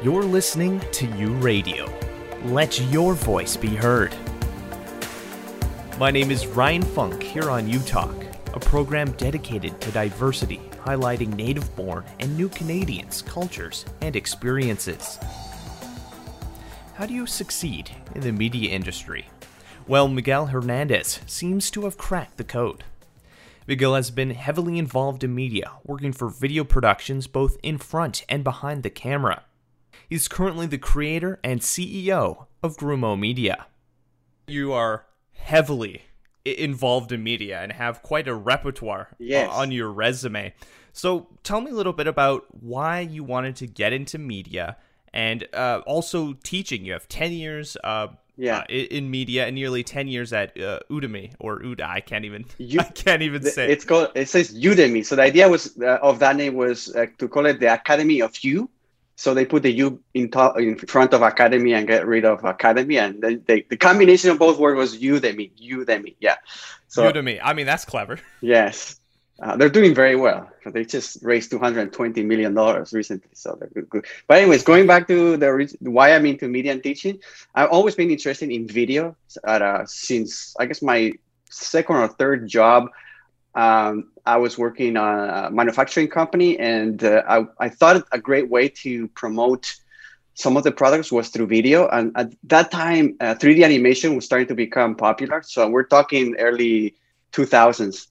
You're listening to U Radio. Let your voice be heard. My name is Ryan Funk here on U Talk, a program dedicated to diversity, highlighting native born and new Canadians' cultures and experiences. How do you succeed in the media industry? Well, Miguel Hernandez seems to have cracked the code. Miguel has been heavily involved in media, working for video productions both in front and behind the camera. He's currently the creator and CEO of Grumo Media. You are heavily involved in media and have quite a repertoire yes. on your resume. So tell me a little bit about why you wanted to get into media and uh, also teaching. You have 10 years uh, yeah. Uh, in media and nearly 10 years at uh, Udemy or Uda. I can't even, I can't even say It's called, it says Udemy. So the idea was uh, of that name was uh, to call it the Academy of You so they put the U in top in front of academy and get rid of academy, and then they, the combination of both words was Udemy. Udemy, yeah. So Udemy. I mean, that's clever. Yes, uh, they're doing very well. They just raised two hundred twenty million dollars recently, so they're good, good. But anyways, going back to the why I'm into media and teaching, I've always been interested in video. At, uh, since I guess my second or third job um, I was working on a manufacturing company, and uh, I, I thought a great way to promote some of the products was through video. And at that time, uh, 3D animation was starting to become popular. So we're talking early 2000s.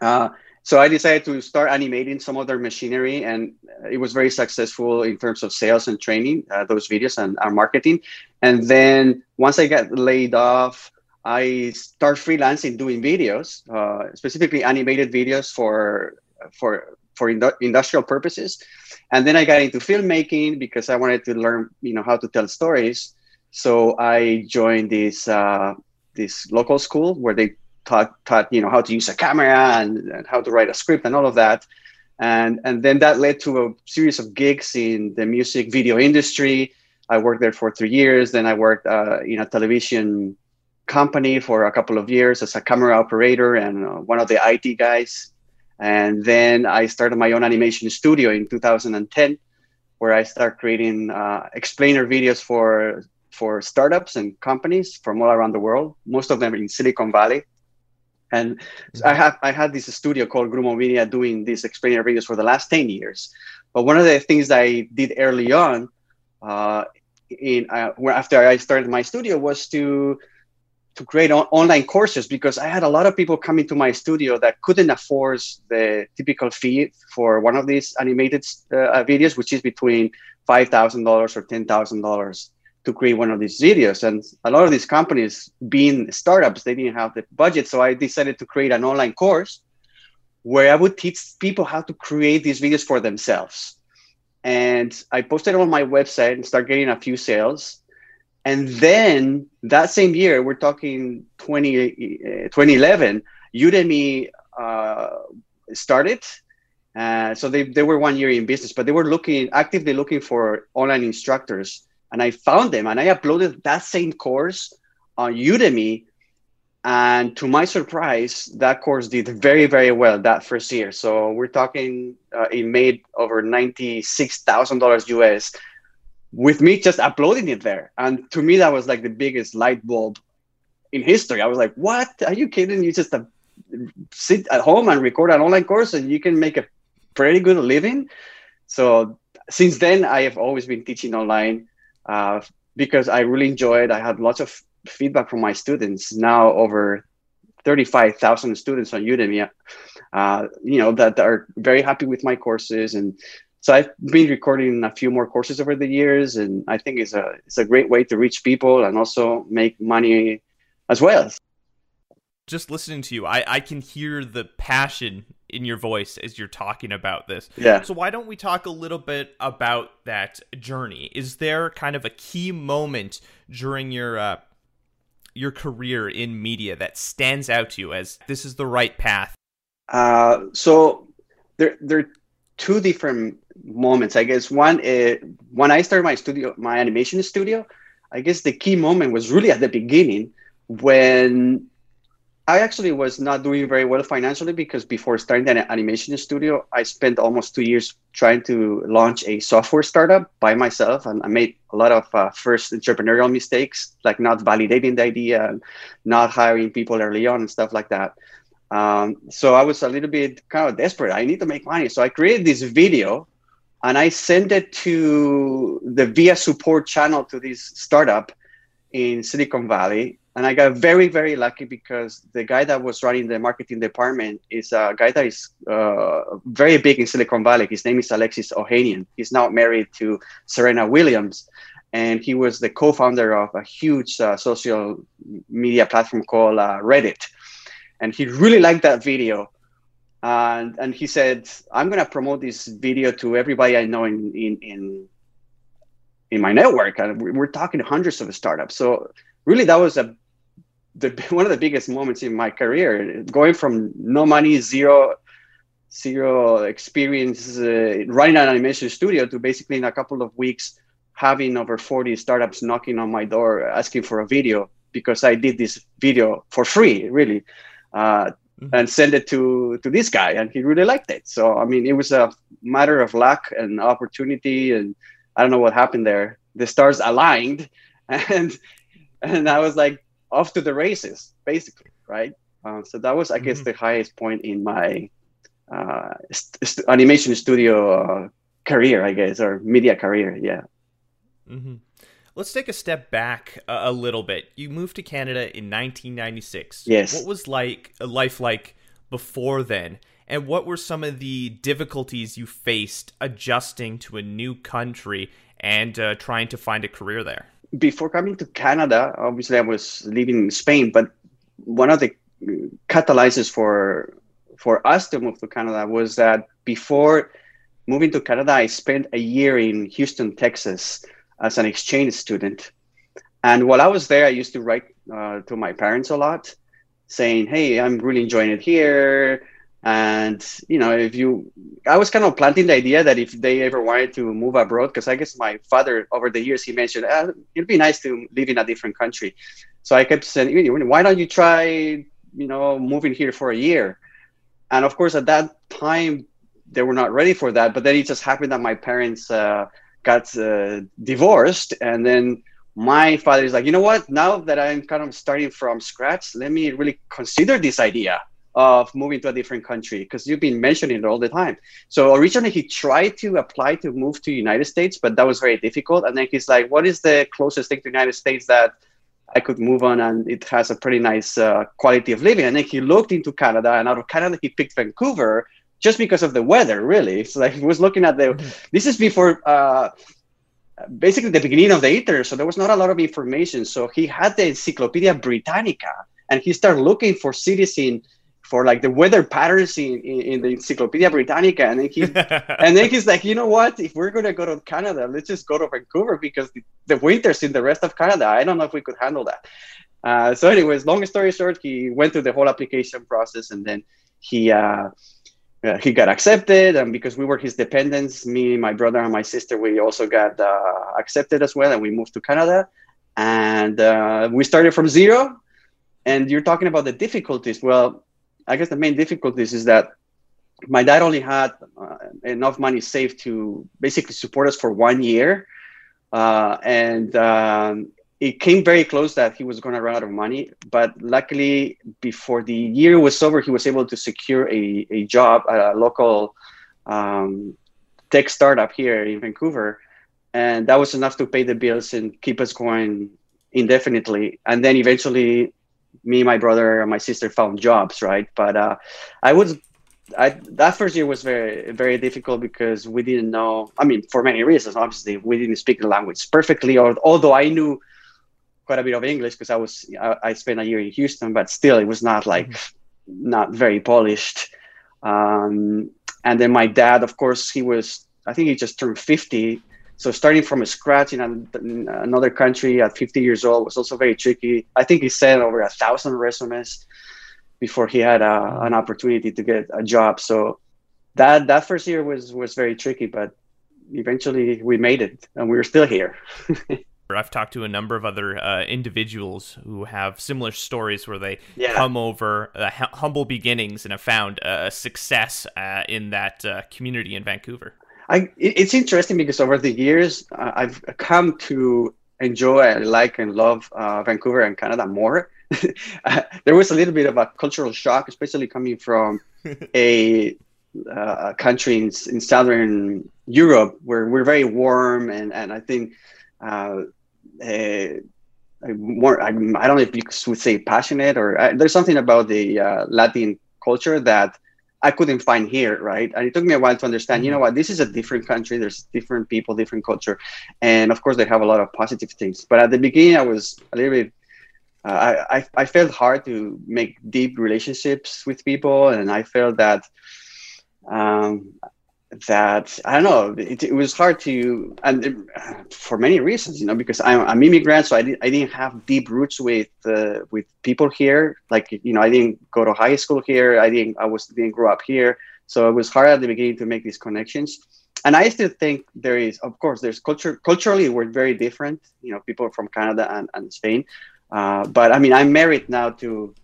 Uh, so I decided to start animating some of their machinery, and it was very successful in terms of sales and training uh, those videos and our marketing. And then once I got laid off, I start freelancing doing videos, uh, specifically animated videos for for for indu- industrial purposes, and then I got into filmmaking because I wanted to learn, you know, how to tell stories. So I joined this uh, this local school where they taught taught you know how to use a camera and, and how to write a script and all of that, and and then that led to a series of gigs in the music video industry. I worked there for three years. Then I worked uh, in a television company for a couple of years as a camera operator and uh, one of the IT guys. And then I started my own animation studio in 2010, where I start creating uh, explainer videos for for startups and companies from all around the world. Most of them in Silicon Valley. And I have I had this studio called Grumo Media doing these explainer videos for the last 10 years. But one of the things I did early on, uh, in uh, after I started my studio, was to to create on- online courses because I had a lot of people coming to my studio that couldn't afford the typical fee for one of these animated uh, videos, which is between five thousand dollars or ten thousand dollars to create one of these videos. And a lot of these companies, being startups, they didn't have the budget, so I decided to create an online course where I would teach people how to create these videos for themselves. And I posted on my website and start getting a few sales and then that same year, we're talking 20, uh, 2011, Udemy uh, started. Uh, so they, they were one year in business, but they were looking actively looking for online instructors. And I found them and I uploaded that same course on Udemy. And to my surprise, that course did very, very well that first year. So we're talking, uh, it made over $96,000 US with me just uploading it there. And to me, that was like the biggest light bulb in history. I was like, what? Are you kidding? You just uh, sit at home and record an online course and you can make a pretty good living. So since then, I have always been teaching online uh, because I really enjoy it. I had lots of feedback from my students. Now over 35,000 students on Udemy, uh, you know, that are very happy with my courses and so I've been recording a few more courses over the years, and I think it's a it's a great way to reach people and also make money as well. Just listening to you, I, I can hear the passion in your voice as you're talking about this. Yeah. So why don't we talk a little bit about that journey? Is there kind of a key moment during your uh, your career in media that stands out to you as this is the right path? Uh, so there there two different moments. I guess one uh, when I started my studio, my animation studio, I guess the key moment was really at the beginning when I actually was not doing very well financially because before starting the animation studio, I spent almost two years trying to launch a software startup by myself, and I made a lot of uh, first entrepreneurial mistakes, like not validating the idea, and not hiring people early on, and stuff like that. Um, so I was a little bit kind of desperate. I need to make money, so I created this video, and I sent it to the via support channel to this startup in Silicon Valley and I got very, very lucky because the guy that was running the marketing department is a guy that is uh, very big in Silicon Valley. His name is Alexis Ohanian. He's now married to Serena Williams, and he was the co-founder of a huge uh, social media platform called uh, Reddit. And he really liked that video, and and he said, "I'm gonna promote this video to everybody I know in in in, in my network." And we're talking to hundreds of startups. So really, that was a the one of the biggest moments in my career, going from no money, zero, zero experience uh, running an animation studio to basically in a couple of weeks having over 40 startups knocking on my door asking for a video because I did this video for free, really, uh, mm-hmm. and send it to to this guy, and he really liked it. So I mean, it was a matter of luck and opportunity, and I don't know what happened there. The stars aligned, and and I was like, off to the races, basically, right? Uh, so that was, I guess, mm-hmm. the highest point in my uh, st- animation studio uh, career, I guess, or media career. Yeah. Mm-hmm. Let's take a step back a, a, little bit. You moved to Canada in 1996. Yes. What was like life like before then? And what were some of the difficulties you faced adjusting to a new country and uh, trying to find a career there? before coming to Canada, obviously I was living in Spain, but one of the catalyzers for for us to move to Canada was that before moving to Canada, I spent a year in Houston, Texas, as an exchange student. And while I was there, I used to write uh, to my parents a lot, saying, "Hey, I'm really enjoying it here. And you know if you i was kind of planting the idea that if they ever wanted to move abroad because i guess my father over the years he mentioned ah, it'd be nice to live in a different country. So i kept saying why don't you try you know moving here for a year? And of course at that time they were not ready for that but then it just happened that my parents uh, got uh, divorced and then my father is like you know what now that i'm kind of starting from scratch let me really consider this idea of moving to a different country because you've been mentioning it all the time. So originally he tried to apply to move to the United States, but that was very difficult. And then he's like, "What is the closest thing to the United States that I could move on and it has a pretty nice uh, quality of living?" And then he looked into Canada, and out of Canada he picked Vancouver just because of the weather. Really, So like he was looking at the. Mm-hmm. This is before. Uh, basically the beginning of the internet so there was not a lot of information so he had the encyclopedia britannica and he started looking for cities in for like the weather patterns in, in, in, the Encyclopedia Britannica, and then he and then he's like, you know what? If we're gonna go to Canada, let's just go to Vancouver because the, the winters in the rest of Canada. I don't know if we could handle that. Uh, so, anyways, long story short, he went through the whole application process, and then he uh, uh, he got accepted, and because we were his dependents, me, my brother, and my sister, we also got uh, accepted as well, and we moved to Canada, and uh, we started from zero. And you're talking about the difficulties. Well, I guess the main difficulties is that my dad only had uh, enough money saved to basically support us for one year, uh, and um, it came very close that he was going to run out of money. But luckily, before the year was over, he was able to secure a, a job at a local um, tech startup here in Vancouver, and that was enough to pay the bills and keep us going indefinitely. And then eventually, me, my brother, and my sister found jobs, right? But uh, I was I, that first year was very very difficult because we didn't know. I mean, for many reasons, obviously, we didn't speak the language perfectly. Or although I knew quite a bit of English because I was I, I, spent a year in Houston, but still, it was not like mm-hmm. not very polished. Um, and then my dad, of course, he was I think he just turned fifty, so starting from scratch in, a, in, another country at 50 years old was also very tricky. I think he sent over a thousand resumes before he had a, an opportunity to get a job. So that that first year was was very tricky, but eventually we made it, and we're still here. I've talked to a number of other uh, individuals who have similar stories where they Yeah. come over uh, hu- humble beginnings and have found uh, success uh, in that uh, community in Vancouver. I, it's interesting because over the years uh, I've come to enjoy, and like, and love uh, Vancouver and Canada more. Uh, there was a little bit of a cultural shock, especially coming from a, uh, country in, in southern Europe where we're very warm, and and I think. Uh, uh, more, I, I don't know if you would say passionate or uh, there's something about the uh, Latin culture that I couldn't find here, right? And it took me a while to understand, you know what, this is a different country. There's different people, different culture. And of course, they have a lot of positive things. But at the beginning, I was a little bit, uh, I, I, I felt hard to make deep relationships with people. And I felt that, um, that I don't know, it, it was hard to, and it- for many reasons, you know, because I'm, I'm immigrant, so I, did, I didn't have deep roots with uh, with people here. Like you know, I didn't go to high school here. I didn't, I was didn't grow up here, so it was hard at the beginning to make these connections. And I still think there is, of course, there's culture. Culturally, we're very different. You know, people from Canada and, and Spain. Uh, but I mean, I'm married now to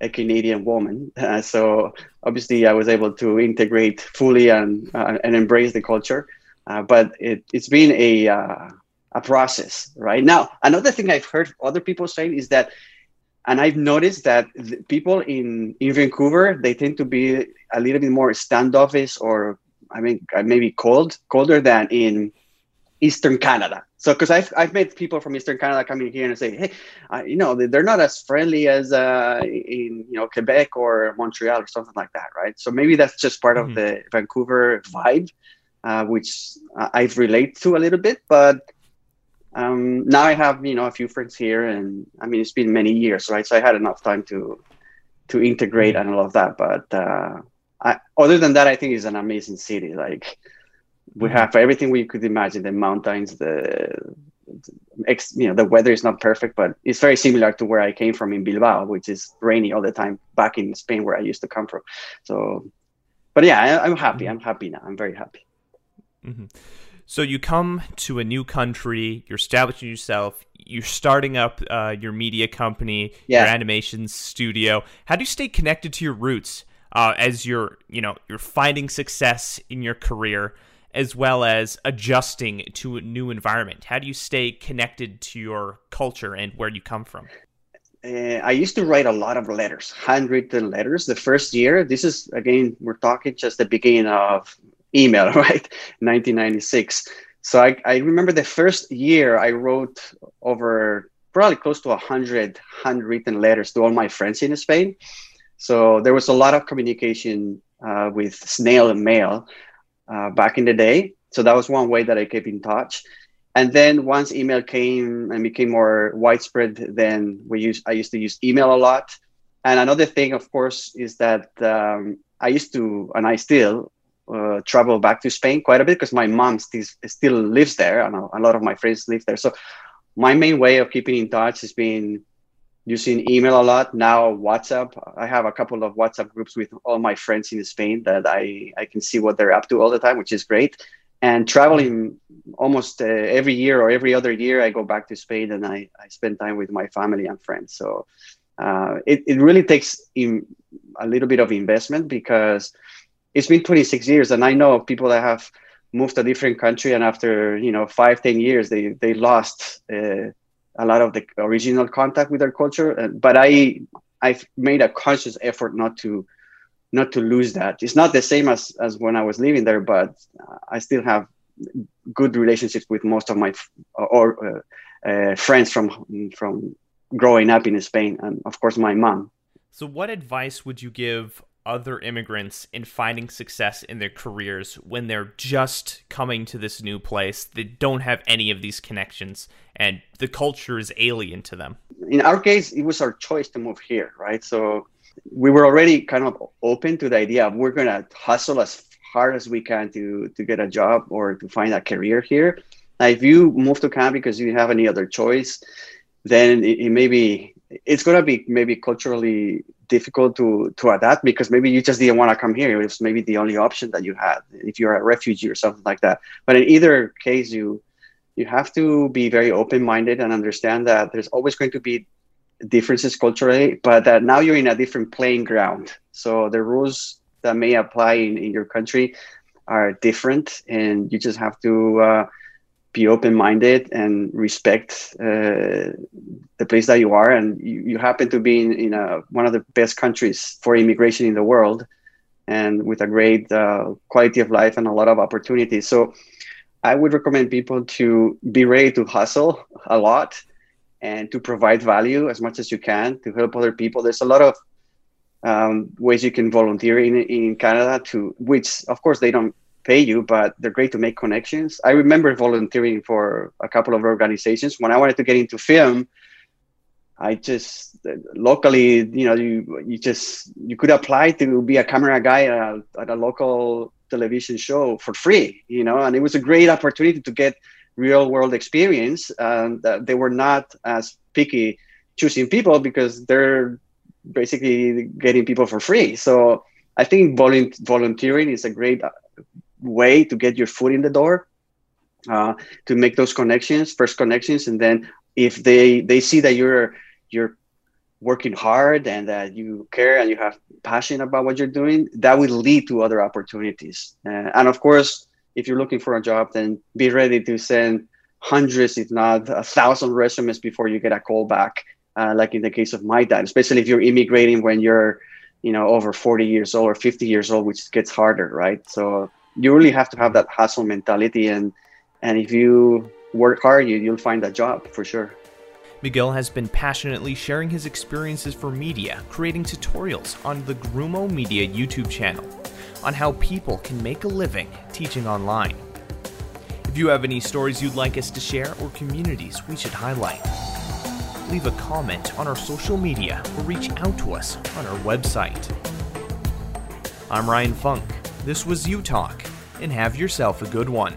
a Canadian woman, uh, so obviously I was able to integrate fully and uh, and embrace the culture. Uh, but it, it's been a uh, a process, right? Now, another thing I've heard other people saying is that, and I've noticed that people in in Vancouver they tend to be a little bit more standoffish, or I mean, maybe cold, colder than in Eastern Canada. So, because I've, I've met people from Eastern Canada coming here and say, hey, uh, you know, they- they're not as friendly as uh, in, you know, Quebec or Montreal or something like that, right? So maybe that's just part Mhm. of the Vancouver vibe, uh, which I- I've relate to a little bit. But um, now I have, you know, a few friends here, and I mean, it's been many years, right? So I had enough time to to integrate and all of that. But uh, I, other than that, I think it's an amazing city. Like we have everything we could imagine: the mountains, the you know, the weather is not perfect, but it's very similar to where I came from in Bilbao, which is rainy all the time. Back in Spain, where I used to come from. So, but yeah, I, I'm happy. I'm happy now. I'm very happy. hmm So you come to a new country, you're establishing yourself, you're starting up uh, your media company, Yeah. your animation studio. How do you stay connected to your roots uh, as you're, you know, you're finding success in your career, as well as adjusting to a new environment? How do you stay connected to your culture and where you come from? uh, I used to write a lot of letters, handwritten letters. The first year, this is again, we're talking just the beginning of email, right? 1996. So I, I remember the first year I wrote over probably close to 100 handwritten letters to all my friends in Spain. So there was a lot of communication uh, with snail mail uh, back in the day. So that was one way that I kept in touch. And then once email came and became more widespread then we use i used to use email a lot. And another thing of course is that um, i used to and i still uh, travel back to spain quite a bit because my mom still, still lives there and a, a lot of my friends live there. So my main way of keeping in touch has been using email a lot now whatsapp. I have a couple of whatsapp groups with all my friends in spain that i i can see what they're up to all the time which is great. And traveling almost uh, every year or every other year i go back to spain and i, I spend time with my family and friends. So uh, it, it really takes in a little bit of investment because it's been 26 years and i know people that have moved to a different country and after you know five ten years they they lost uh, a lot of the original contact with their culture but i i've made a conscious effort not to not to lose that it's not the same as as when i was living there but uh, i still have good relationships with most of my or uh, uh, friends from from growing up in Spain, and of course my mom. So, what advice would you give other immigrants in finding success in their careers when they're just coming to this new place? They don't have any of these connections, and the culture is alien to them. In our case, it was our choice to move here, right? So we were already kind of open to the idea of we're gonna hustle as hard as we can to to get a job or to find a career here. Now, if you move to Canada because you have any other choice, then it, it may be it's gonna be maybe culturally difficult to to adapt because maybe you just didn't want to come here. It was maybe the only option that you had if you're a refugee or something like that. But in either case, you you have to be very open-minded and understand that there's always going to be differences culturally, but that now you're in a different playing ground. So the rules that may apply in, in your country are different, and you just have to uh, be open-minded and respect uh, the place that you are. And you, you happen to be in, in a, one of the best countries for immigration in the world, and with a great uh, quality of life and a lot of opportunities. So I would recommend people to be ready to hustle a lot and to provide value as much as you can to help other people. There's a lot of um, ways you can volunteer in, in Canada to which of course they don't pay you, but they're great to make connections. I remember volunteering for a couple of organizations when I wanted to get into film. I just locally, you know, you you just you could apply to be a camera guy at a, at a local television show for free, you know, and it was a great opportunity to get real world experience. And uh, they were not as picky choosing people because they're basically getting people for free. So I think volunteering is a great way to get your foot in the door, uh, to make those connections, first connections, and then if they they see that you're you're working hard and that you care and you have passion about what you're doing, that will lead to other opportunities. Uh, and of course, if you're looking for a job, then be ready to send hundreds, if not a thousand resumes before you get a call back. Uh, like in the case of my dad, especially if you're immigrating when you're, you know, over 40 years old or 50 years old, which gets harder, right? So you really have to have that hustle mentality, and and if you work hard, you, you'll find a job for sure. Miguel has been passionately sharing his experiences for media, creating tutorials on the Grumo Media YouTube channel on how people can make a living teaching online. If you have any stories you'd like us to share or communities we should highlight, leave a comment on our social media or reach out to us on our website. I'm Ryan Funk. This was U Talk, and have yourself a good one.